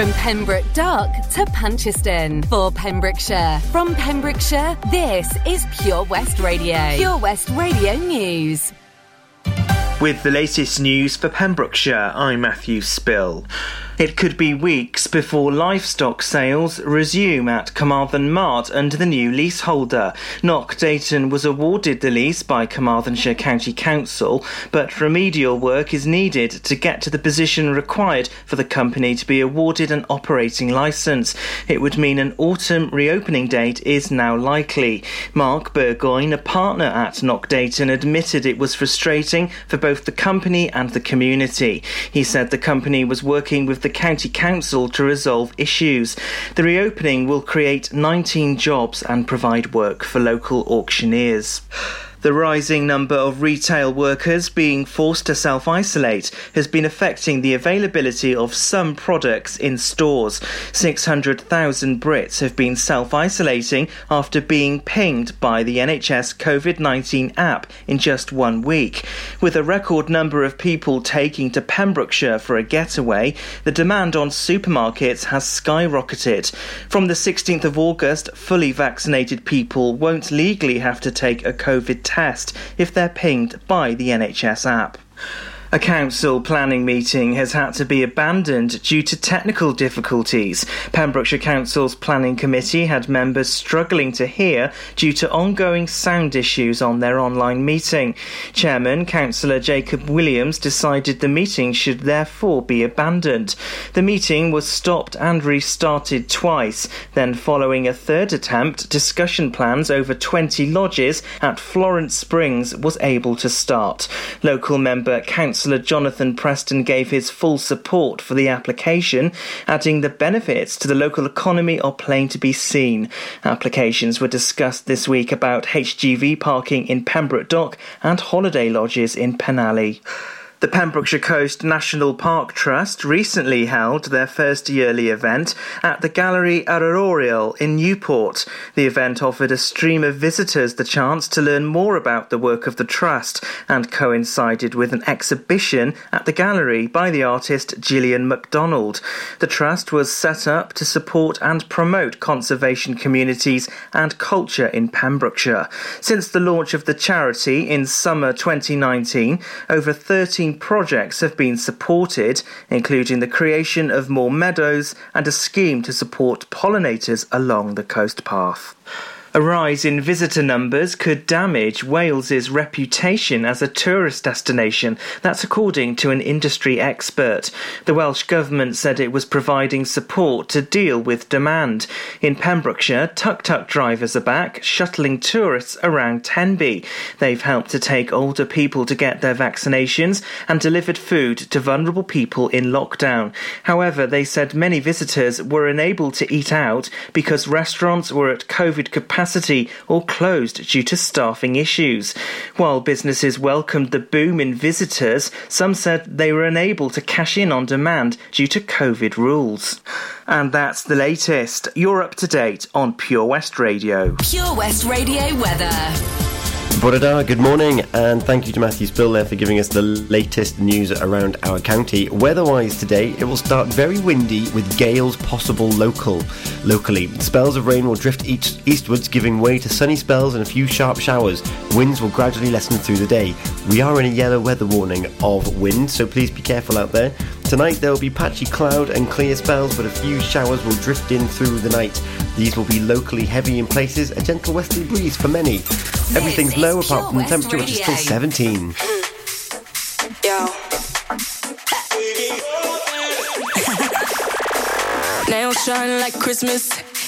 From Pembroke Dock to Puncheston for Pembrokeshire. From Pembrokeshire, this is Pure West Radio. Pure West Radio News. With the latest news for Pembrokeshire, I'm Matthew Spill. It could be weeks before livestock sales resume at Carmarthen Mart under the new leaseholder. Nock Deighton was awarded the lease by Carmarthenshire County Council, but remedial work is needed to get to the position required for the company to be awarded an operating licence. It would mean an autumn reopening date is now likely. Mark Burgoyne, a partner at Nock Deighton, admitted it was frustrating for both the company and the community. He said the company was working with the the County Council to resolve issues. The reopening will create 19 jobs and provide work for local auctioneers. The rising number of retail workers being forced to self isolate has been affecting the availability of some products in stores. 600,000 Brits have been self isolating after being pinged by the NHS COVID 19 app in just one week. With a record number of people taking to Pembrokeshire for a getaway, the demand on supermarkets has skyrocketed. From the 16th of August, fully vaccinated people won't legally have to take a COVID test if they're pinged by the NHS app. A council planning meeting has had to be abandoned due to technical difficulties. Pembrokeshire Council's planning committee had members struggling to hear due to ongoing sound issues on their online meeting. Chairman Councillor Jacob Williams decided the meeting should therefore be abandoned. The meeting was stopped and restarted twice. Then, following a third attempt, discussion plans over 20 lodges at Florence Springs was able to start. Local member Councillor Councillor Jonathan Preston gave his full support for the application, adding the benefits to the local economy are plain to be seen. Applications were discussed this week about HGV parking in Pembroke Dock and holiday lodges in Penally. The Pembrokeshire Coast National Park Trust recently held their first yearly event at the Gallery Arorial in Newport. The event offered a stream of visitors the chance to learn more about the work of the Trust and coincided with an exhibition at the gallery by the artist Gillian MacDonald. The Trust was set up to support and promote conservation communities and culture in Pembrokeshire. Since the launch of the charity in summer 2019, over 13 projects have been supported, including the creation of more meadows and a scheme to support pollinators along the coast path. A rise in visitor numbers could damage Wales's reputation as a tourist destination. That's according to an industry expert. The Welsh Government said it was providing support to deal with demand. In Pembrokeshire, tuk tuk drivers are back, shuttling tourists around Tenby. They've helped to take older people to get their vaccinations and delivered food to vulnerable people in lockdown. However, they said many visitors were unable to eat out because restaurants were at COVID capacity capacity or closed due to staffing issues. While businesses welcomed the boom in visitors, some said they were unable to cash in on demand due to COVID rules. And that's the latest. You're up to date on Pure West Radio. Pure West Radio weather. Borada, good morning, and thank you to Matthew Spill there for giving us the latest news around our county. Weather-wise today, it will start very windy with gales possible local. Locally, spells of rain will drift east- eastwards, giving way to sunny spells and a few sharp showers. Winds will gradually lessen through the day. We are in a yellow weather warning of wind, so please be careful out there. Tonight there will be patchy cloud and clear spells, but a few showers will drift in through the night. These will be locally heavy in places, a gentle westerly breeze for many. Everything's low apart from the temperature, which is still 17. Yo. Nails shine like Christmas.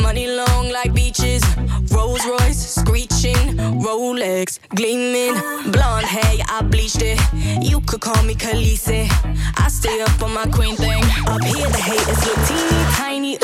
Money long like beaches. Rolls Royce screeching. Rolex gleaming. Blonde hair, I bleached it. You could call me Khaleesi. I stay up on my queen thing. Up here, the haters look teeny tiny.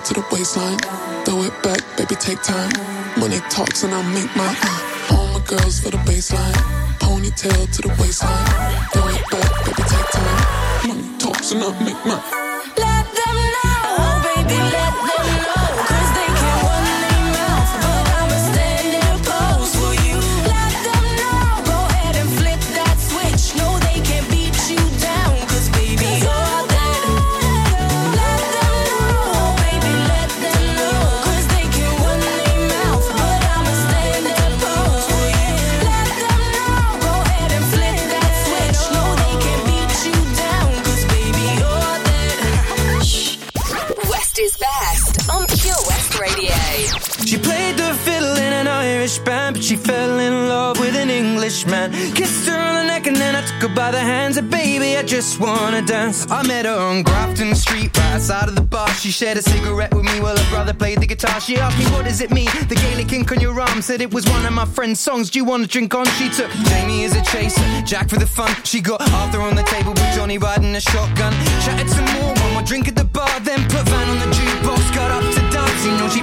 Ponytail to the waistline. Throw it back, baby, take time. Money talks and I make my uh, all my girls for the baseline. Ponytail to the waistline. Throw it back, baby, take time. Money talks and I make my. She fell in love with an Englishman. Kissed her on the neck and then I took her by the hands. And baby, I just wanna dance. I met her on Grafton Street, right outside of the bar. She shared a cigarette with me while her brother played the guitar. She asked me, What does it mean? The Gaelic ink on your arm said it was one of my friend's songs. Do you want to drink on? She took Jamie as a chaser, Jack for the fun. She got Arthur on the table with Johnny riding a shotgun. Chatted some more, one more drink at the bar, then put Van on the jukebox. Got up to dance, you know she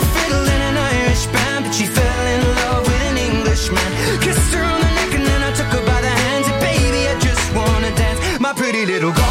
little Galway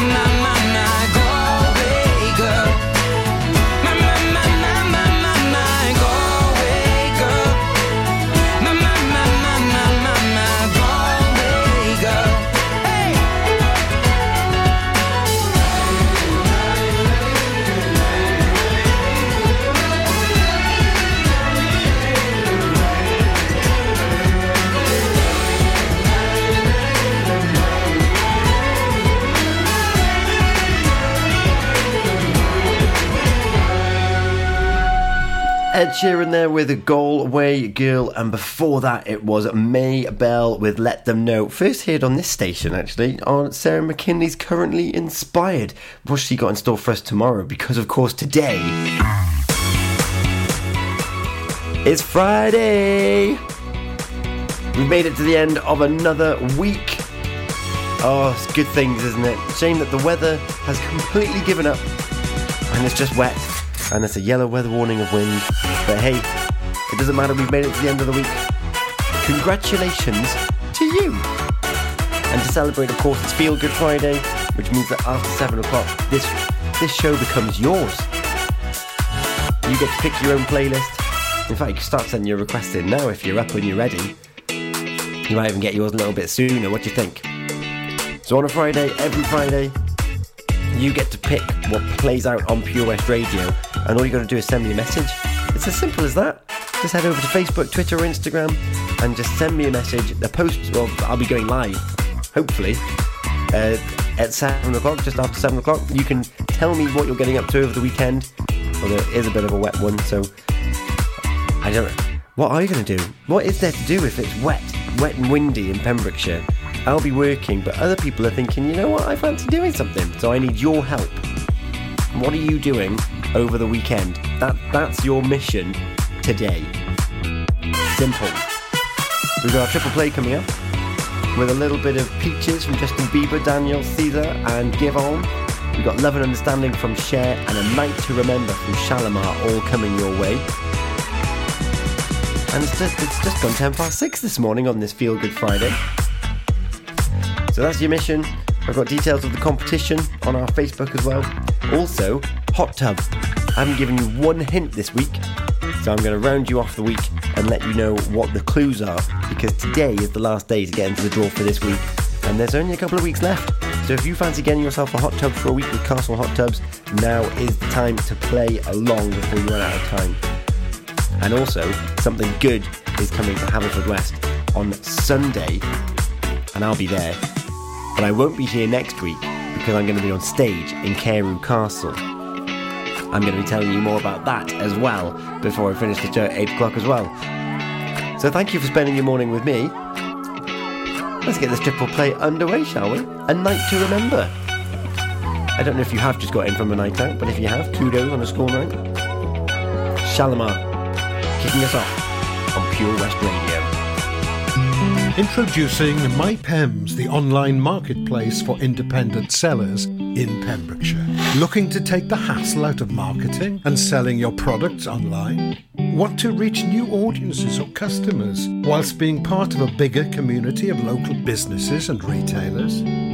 My, my, Ed Sheeran there with a Galway Girl, and before that it was Mabel with Let Them Know. First heard on this station actually on Sarah McKinley's Currently Inspired. What's she got in store for us tomorrow? Because of course today is Friday. We've made it to the end of another week. Oh, it's good things, isn't it? Shame that the weather has completely given up and it's just wet and there's a yellow weather warning of wind. But hey, it doesn't matter, we've made it to the end of the week. Congratulations to you! And to celebrate, of course, it's Feel Good Friday. which means that after seven o'clock, this this show becomes yours. You get to pick your own playlist. In fact, you can start sending your requests in now if you're up and you're ready. You might even get yours a little bit sooner. What do you think? So on a Friday, every Friday, you get to pick what plays out on Pure West Radio, and all you got to do is send me a message. It's as simple as that. Just head over to Facebook, Twitter, or Instagram, and just send me a message. The post, well, I'll be going live, hopefully, uh, at seven o'clock, just after seven o'clock. You can tell me what you're getting up to over the weekend. Although it is a bit of a wet one, so I don't. What are you going to do? What is there to do if it's wet, wet and windy in Pembrokeshire? I'll be working, but other people are thinking, you know what, I fancy doing something, so I need your help. What are you doing over the weekend? That that's your mission today. Simple. We've got our triple play coming up with a little bit of Peaches from Justin Bieber, Daniel Caesar, and Giveon. We've got Love and Understanding from Cher and A Night to Remember from Shalamar all coming your way. And it's just, it's just gone 10 past 6 this morning on this Feel Good Friday. So that's your mission. I've got details of the competition on our Facebook as well. Also, hot tub. I haven't given you one hint this week, so I'm going to round you off the week and let you know what the clues are because today is the last day to get into the draw for this week, and there's only a couple of weeks left. So if you fancy getting yourself a hot tub for a week with Castle Hot Tubs, now is the time to play along before you run out of time. And also, something good is coming to Haverfordwest on Sunday, and I'll be there. But I won't be here next week because I'm going to be on stage in Carew Castle. I'm going to be telling you more about that as well before I finish the show at 8 o'clock as well. So thank you for spending your morning with me. Let's get this triple play underway, shall we? A night to remember. I don't know if you have just got in from a night out, but if you have, kudos on a school night. Shalamar, kicking us off on Pure West Radio. Introducing MyPems, the online marketplace for independent sellers in Pembrokeshire. Looking to take the hassle out of marketing and selling your products online? Want to reach new audiences or customers whilst being part of a bigger community of local businesses and retailers?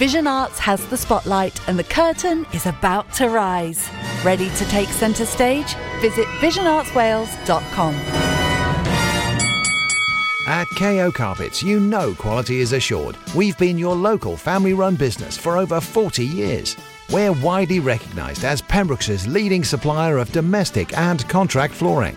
Vision Arts has the spotlight and the curtain is about to rise. Ready to take centre stage? Visit visionartswales.com. At KO Carpets, you know quality is assured. We've been your local family run business for over 40 years. We're widely recognised as Pembrokeshire's leading supplier of domestic and contract flooring.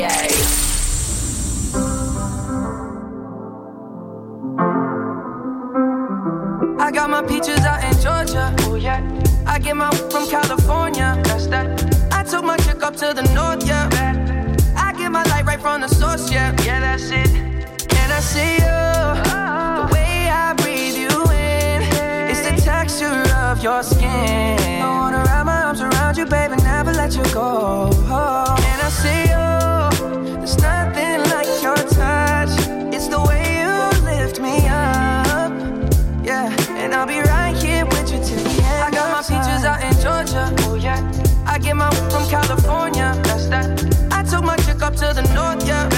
Radio. I got my peaches out in Georgia. Oh yeah. I get my from California. That's that. I took my chick up to the north, yeah. I get my light right from the source, yeah. Yeah, that's it. Can I see you? Up to the north. Yeah.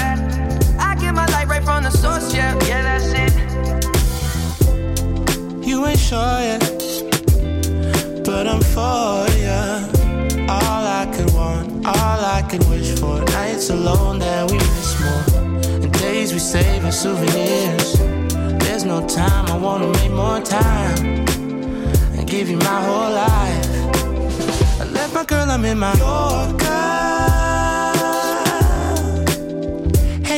I get my light right from the source. Yeah. Yeah, that's it. You ain't sure yet, but I'm for ya. All I could want, all I could wish for. Nights alone that we miss more, and days we save as souvenirs. There's no time, I wanna make more time and give you my whole life. I left my girl, I'm in my Yorker.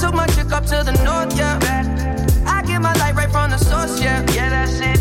Took my chick up to the north, yeah. I get my light right from the source, yeah, yeah, that's it.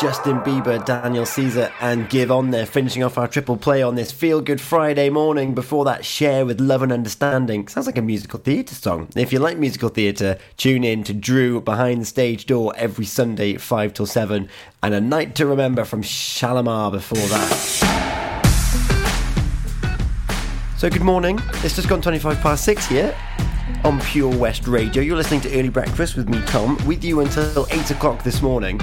Justin Bieber, Daniel Caesar, and Giveon there, finishing off our triple play on this Feel Good Friday morning. Before that, Cher with Love and Understanding. Sounds like a musical theatre song. If you like musical theatre, tune in to Drew Behind the Stage Door every Sunday, 5 till 7, and A Night to Remember from Shalamar before that. So, good morning. It's just gone 25 past 6 here on Pure West Radio. You're listening to Early Breakfast with me, Tom, with you until 8 o'clock this morning.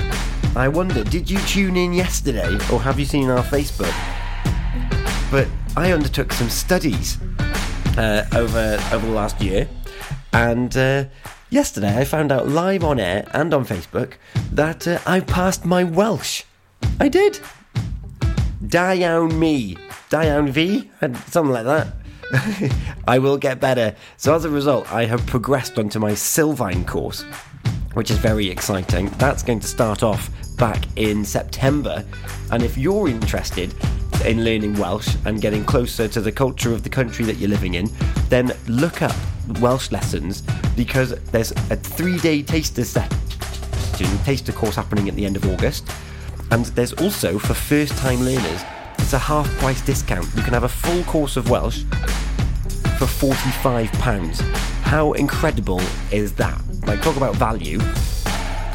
I wonder, did you tune in yesterday or have you seen our Facebook? But I undertook some studies uh, over, over the last year, and uh, yesterday I found out live on air and on Facebook that uh, I passed my Welsh. I did. Diawn me. Diawn V? Something like that. I will get better. So as a result, I have progressed onto my Sylfaen course, which is very exciting. That's going to start off back in September. And if you're interested in learning Welsh and getting closer to the culture of the country that you're living in, then look up Welsh lessons because there's a three-day taster session, taster course happening at the end of August. And there's also, for first-time learners, it's a half-price discount. You can have a full course of Welsh for £45. How incredible is that? Like, talk about value.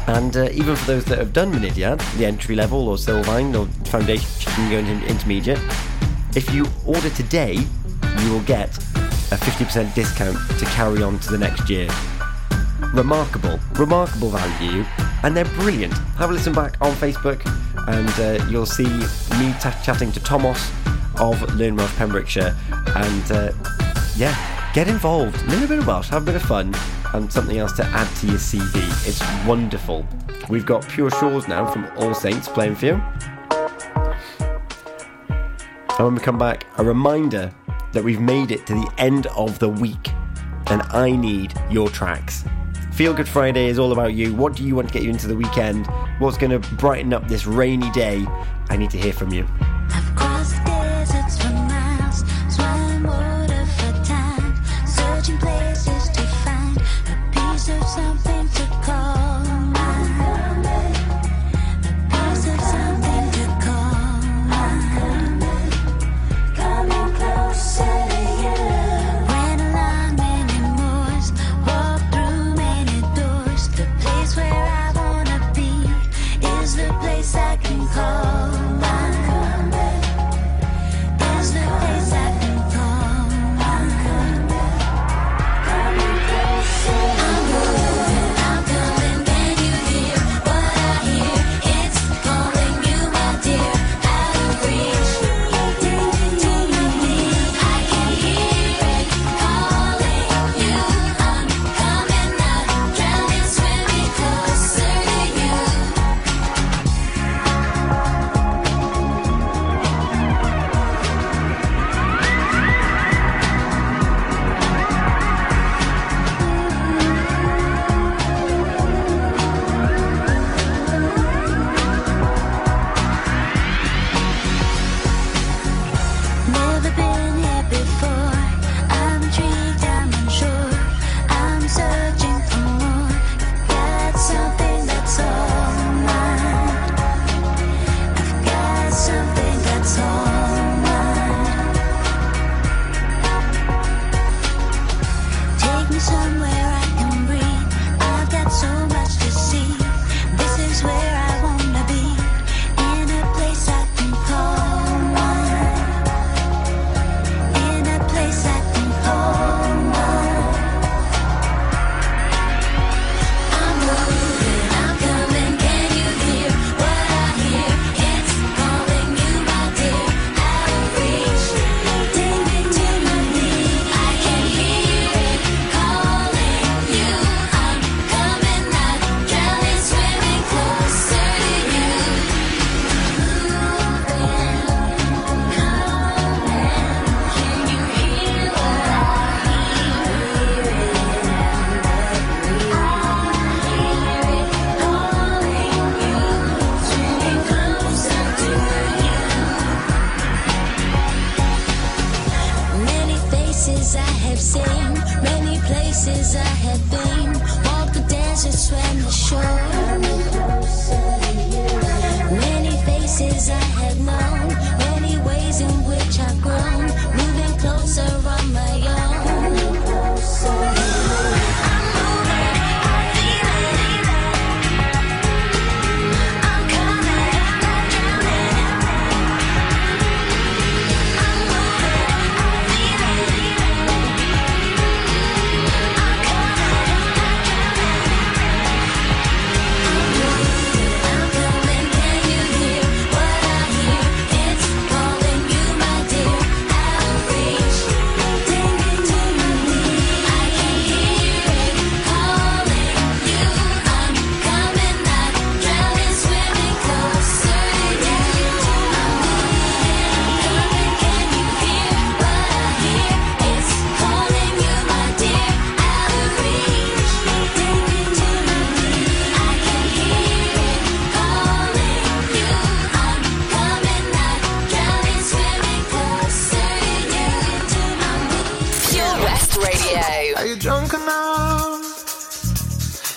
And uh, even for those that have done Mynediad, the entry level or Sylfaen or Foundation going into intermediate, if you order today, you will get a 50% discount to carry on to the next year. Remarkable, remarkable value, and they're brilliant. Have a listen back on Facebook, and uh, you'll see me t- chatting to Thomas of Learn Pembrokeshire, and uh, yeah, get involved, learn a bit of Welsh, have a bit of fun, and something else to add to your CV. It's wonderful. we've got Pure Shores now from All Saints playing for you. And when we come back, a reminder that we've made it to the end of the week and I need your tracks. Feel Good Friday is all about you. What do you want to get you into the weekend? What's going to brighten up this rainy day? I need to hear from you.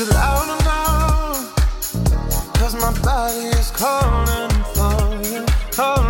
It loud or loud? Cause my body is calling for you. Calling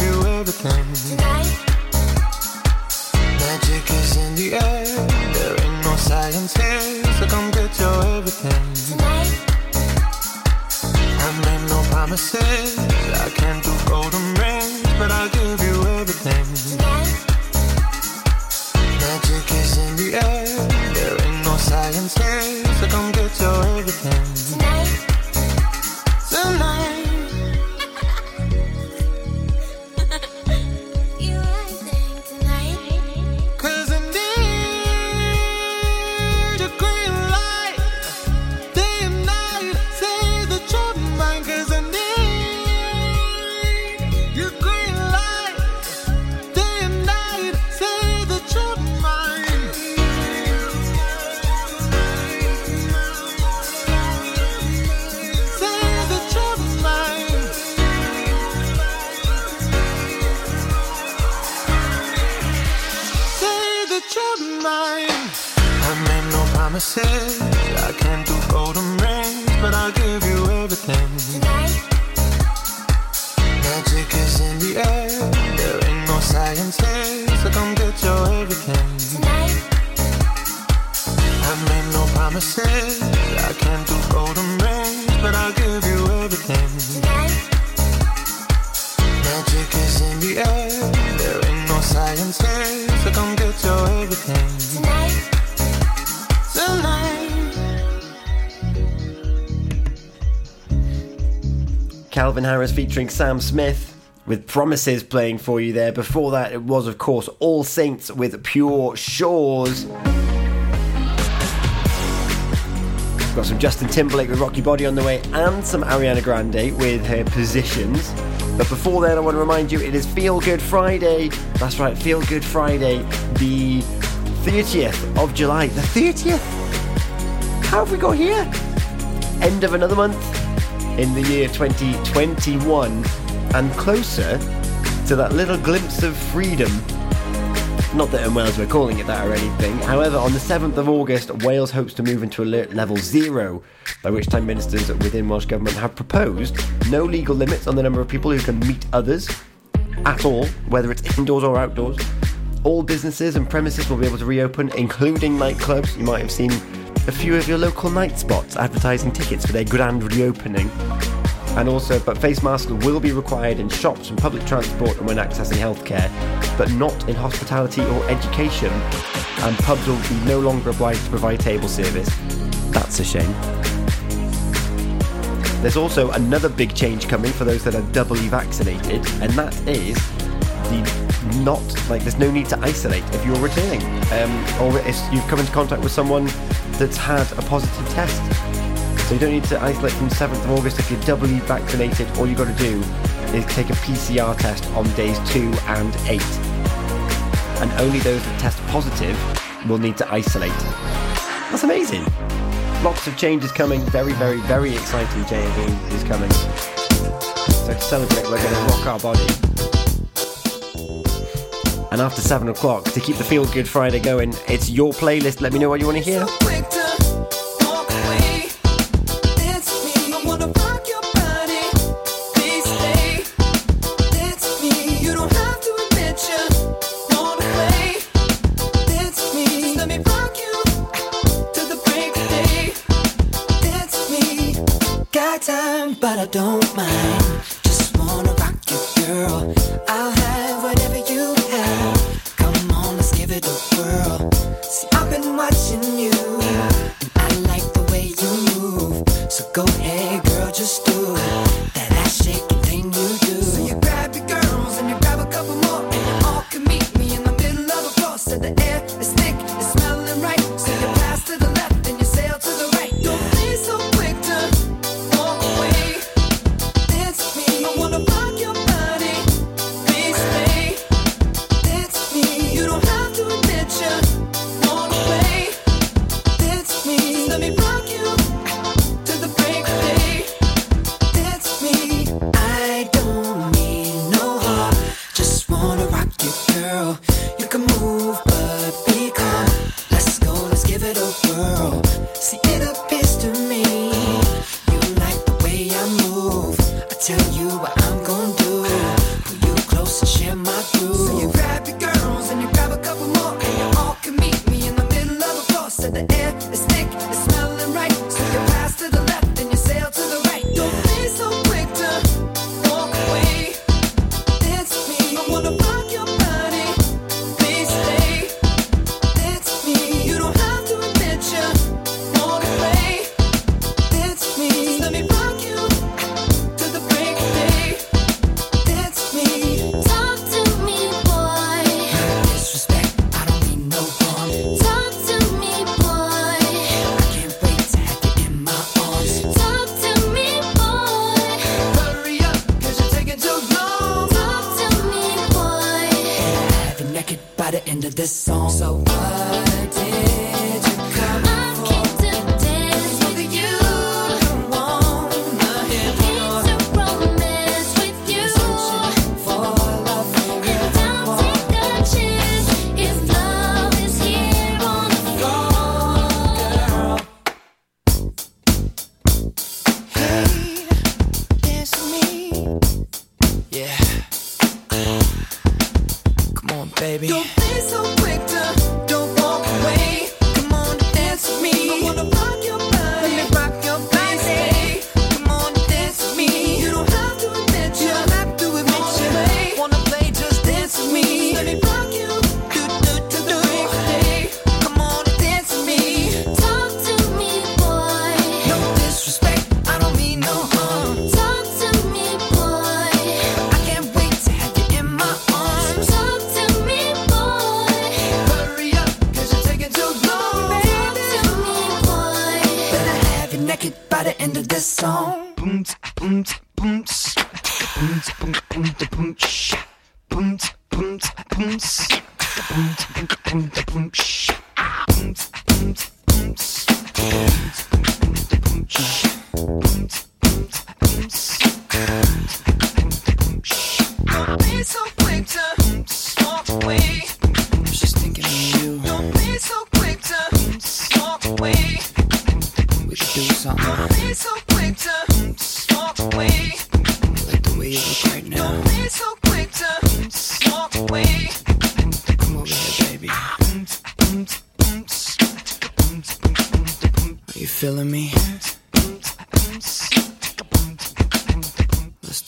Featuring Sam Smith with Promises playing for you there. Before that, it was, of course, All Saints with Pure Shores. Got some Justin Timberlake with Rock Your Body on the way and some Ariana Grande with her Positions. But before then, I want to remind you it is Feel Good Friday. That's right, Feel Good Friday, the 30th of July. The 30th? How have we got here? End of another month in the year 2021 and closer to that little glimpse of freedom. Not that in Wales we're calling it that or anything. However, on the 7th of August, Wales hopes to move into alert level zero, by which time ministers within Welsh Government have proposed no legal limits on the number of people who can meet others at all, whether it's indoors or outdoors. All businesses and premises will be able to reopen, including nightclubs. You might have seen a few of your local night spots advertising tickets for their grand reopening. And also, but face masks will be required in shops and public transport and when accessing healthcare, but not in hospitality or education. And pubs will be no longer obliged to provide table service. That's a shame. There's also another big change coming for those that are doubly vaccinated, and that is the not like there's no need to isolate if you're returning, um, or if you've come into contact with someone that's had a positive test. So you don't need to isolate from 7th of August if you're doubly vaccinated. All you've got to do is take a PCR test on days 2 and 8. And only those that test positive will need to isolate. That's amazing. Lots of changes coming. Very, very, very exciting change is coming. So to celebrate, we're going to rock our body. And after 7 o'clock, to keep the Feel Good Friday going, it's your playlist. Let me know what you want to hear. Don't mind.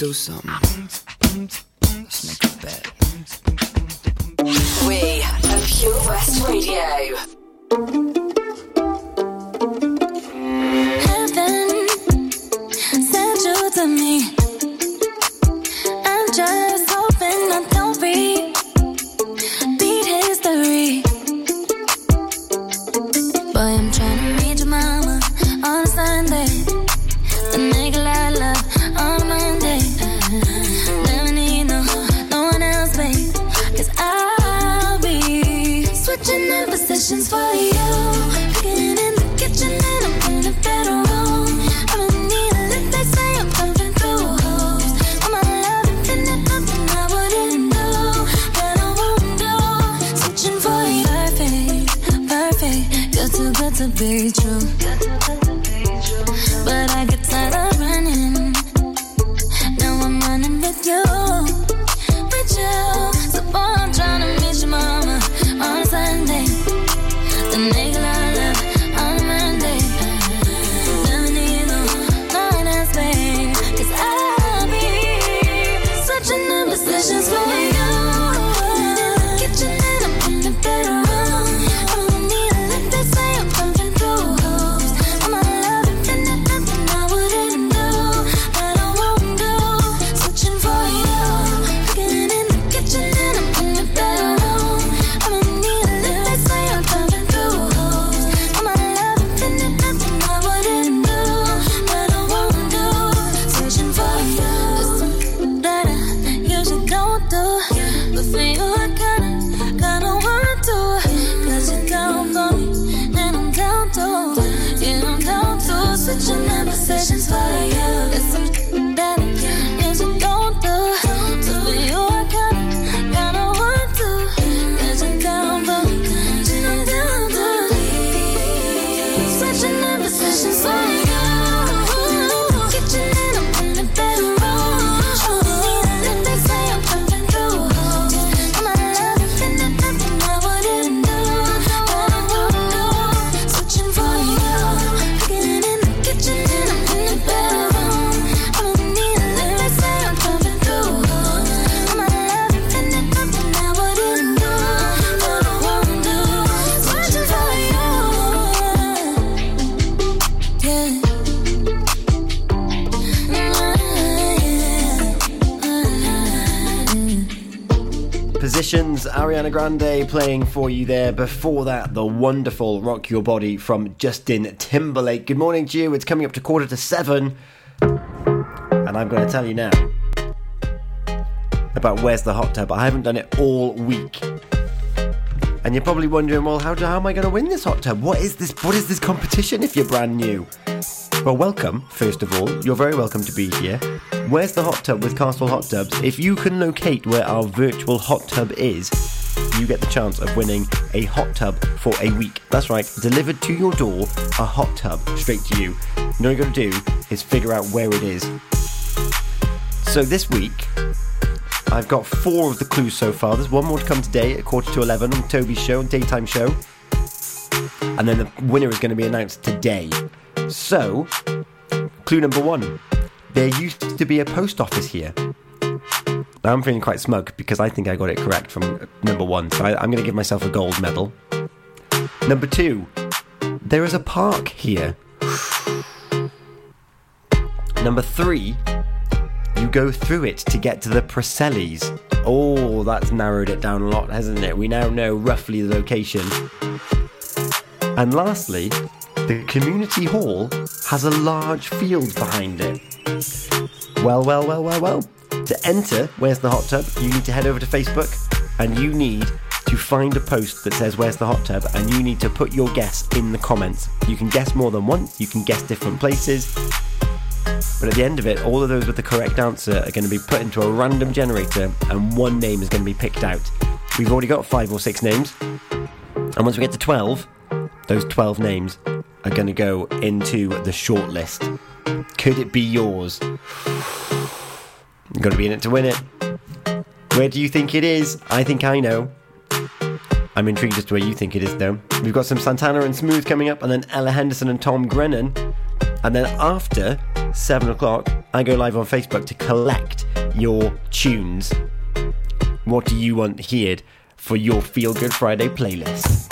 do something. Let's make a bet. We are Pure West Radio. Grande playing for you there. Before that, the wonderful Rock Your Body from Justin Timberlake. Good morning to you. It's coming up to quarter to seven. And I'm going to tell you now about Where's the Hot Tub. I haven't done it all week. And you're probably wondering, well, how, how am I going to win this hot tub? What is this? What is this competition if you're brand new? Well, welcome, first of all. You're very welcome to be here. Where's the hot tub with Castle Hot Tubs? If you can locate where our virtual hot tub is, you get the chance of winning a hot tub for a week. That's right, delivered to your door, a hot tub straight to you. And all you got to do is figure out where it is. So this week, I've got four of the clues so far. There's one more to come today at quarter to 11 on Toby's show, daytime show. And then the winner is going to be announced today. So, clue number one there used to be a post office here. I'm feeling quite smug because I think I got it correct from number one, so I, am going to give myself a gold medal. Number two, there is a park here. Number three, you go through it to get to the Preselis. Oh, that's narrowed it down a lot, hasn't it? We now know roughly the location. And lastly, the community hall has a large field behind it. Well, well, well, well, well. To enter Where's the Hot Tub, you need to head over to Facebook and you need to find a post that says Where's the Hot Tub and you need to put your guess in the comments. You can guess more than once, you can guess different places. But at the end of it, all of those with the correct answer are going to be put into a random generator and one name is going to be picked out. We've already got five or six names. And once we get to 12, those 12 names are going to go into the shortlist. Could it be yours? You've got to be in it to win it. Where do you think it is? I think I know. I'm intrigued as to where you think it is, though. We've got some Santana and Smooth coming up, and then Ella Henderson and Tom Grennan. And then after 7 o'clock, I go live on Facebook to collect your tunes. What do you want here for your Feel Good Friday playlist?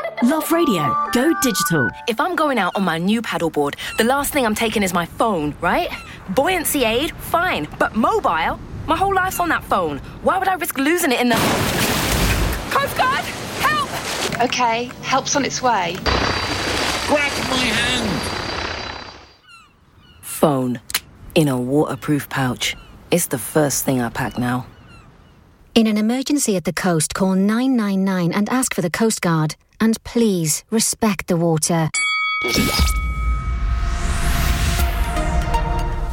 Love radio. Go digital. If I'm going out on my new paddleboard, the last thing I'm taking is my phone, right? Buoyancy aid, fine. But mobile? My whole life's on that phone. Why would I risk losing it in the. Coast Guard! Help! Okay, help's on its way. Grab my hand! Phone. In a waterproof pouch. It's the first thing I pack now. In an emergency at the coast, call 999 and ask for the Coast Guard. And please respect the water.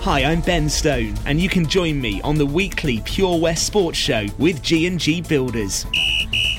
Hi, I'm Ben Stone, and you can join me on the weekly Pure West Sports Show with G&G Builders.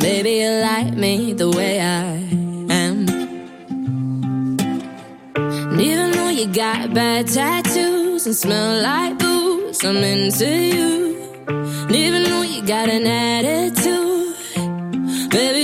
Maybe you like me the way I am. And even though you got bad tattoos and smell like booze, I'm into you. And even though you got an attitude. Baby,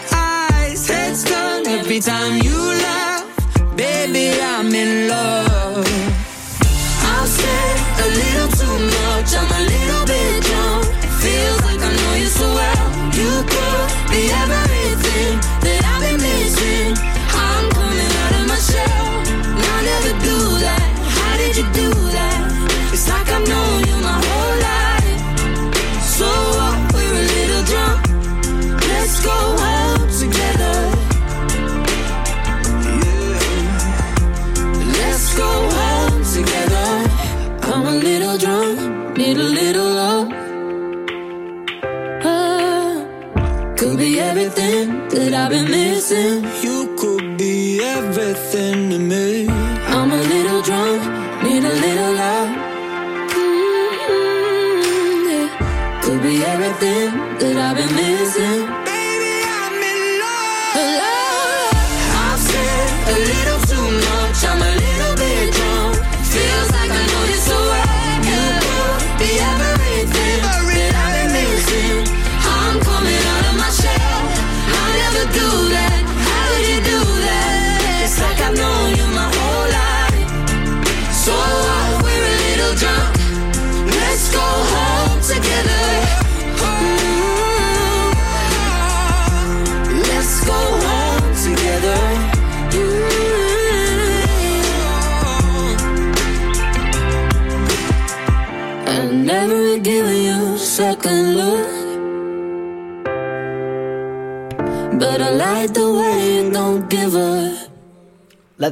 Heads turn every time you laugh. Baby, I'm in love. I've said a little too much, I'm a little bit drunk. Feels like I know you so well. You could be everything that I've been missing. I'm coming out of my shell. and I never do that. How did you do little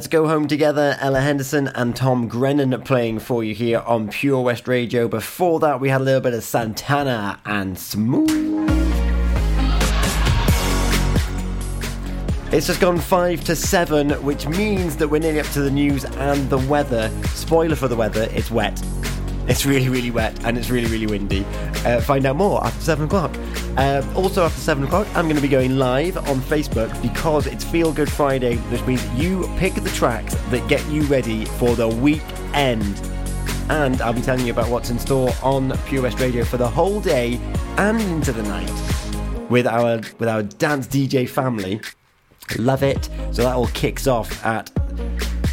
Let's go home together. Ella Henderson and Tom Grennan playing for you here on Pure West Radio. Before that, we had a little bit of Santana and Smooth. It's just gone five to seven, which means that we're nearly up to the news and the weather. Spoiler for the weather, it's wet. It's really, really wet and it's really, really windy. Uh, find out more after seven o'clock. Uh, also, after seven o'clock, I'm going to be going live on Facebook because it's Feel Good Friday, which means you pick the tracks that get you ready for the weekend. And I'll be telling you about what's in store on Pure West Radio for the whole day and into the night with our with our dance DJ family. Love it. So that all kicks off at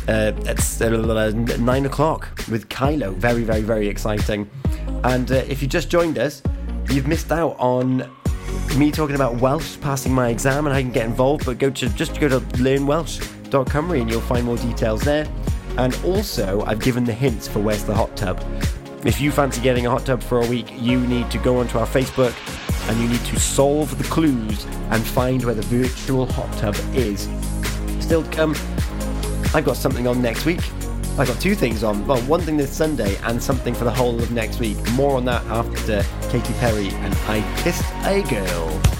uh, it's uh, nine o'clock with Kylo. Very, very, very exciting. And uh, if you just joined us, you've missed out on me talking about Welsh, passing my exam, and you can get involved. But go to just go to learnwelsh.cymru and you'll find more details there. And also, I've given the hints for where's the hot tub. If you fancy getting a hot tub for a week, you need to go onto our Facebook and you need to solve the clues and find where the virtual hot tub is. Still to come, I've got something on next week. I've got two things on. Well, one thing this Sunday and something for the whole of next week. More on that after Katy Perry and I Kissed a Girl.